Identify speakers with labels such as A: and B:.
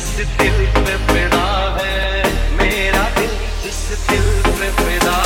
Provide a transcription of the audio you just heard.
A: जिस दिल पे फिदा है मेरा दिल जिस दिल पे फिदा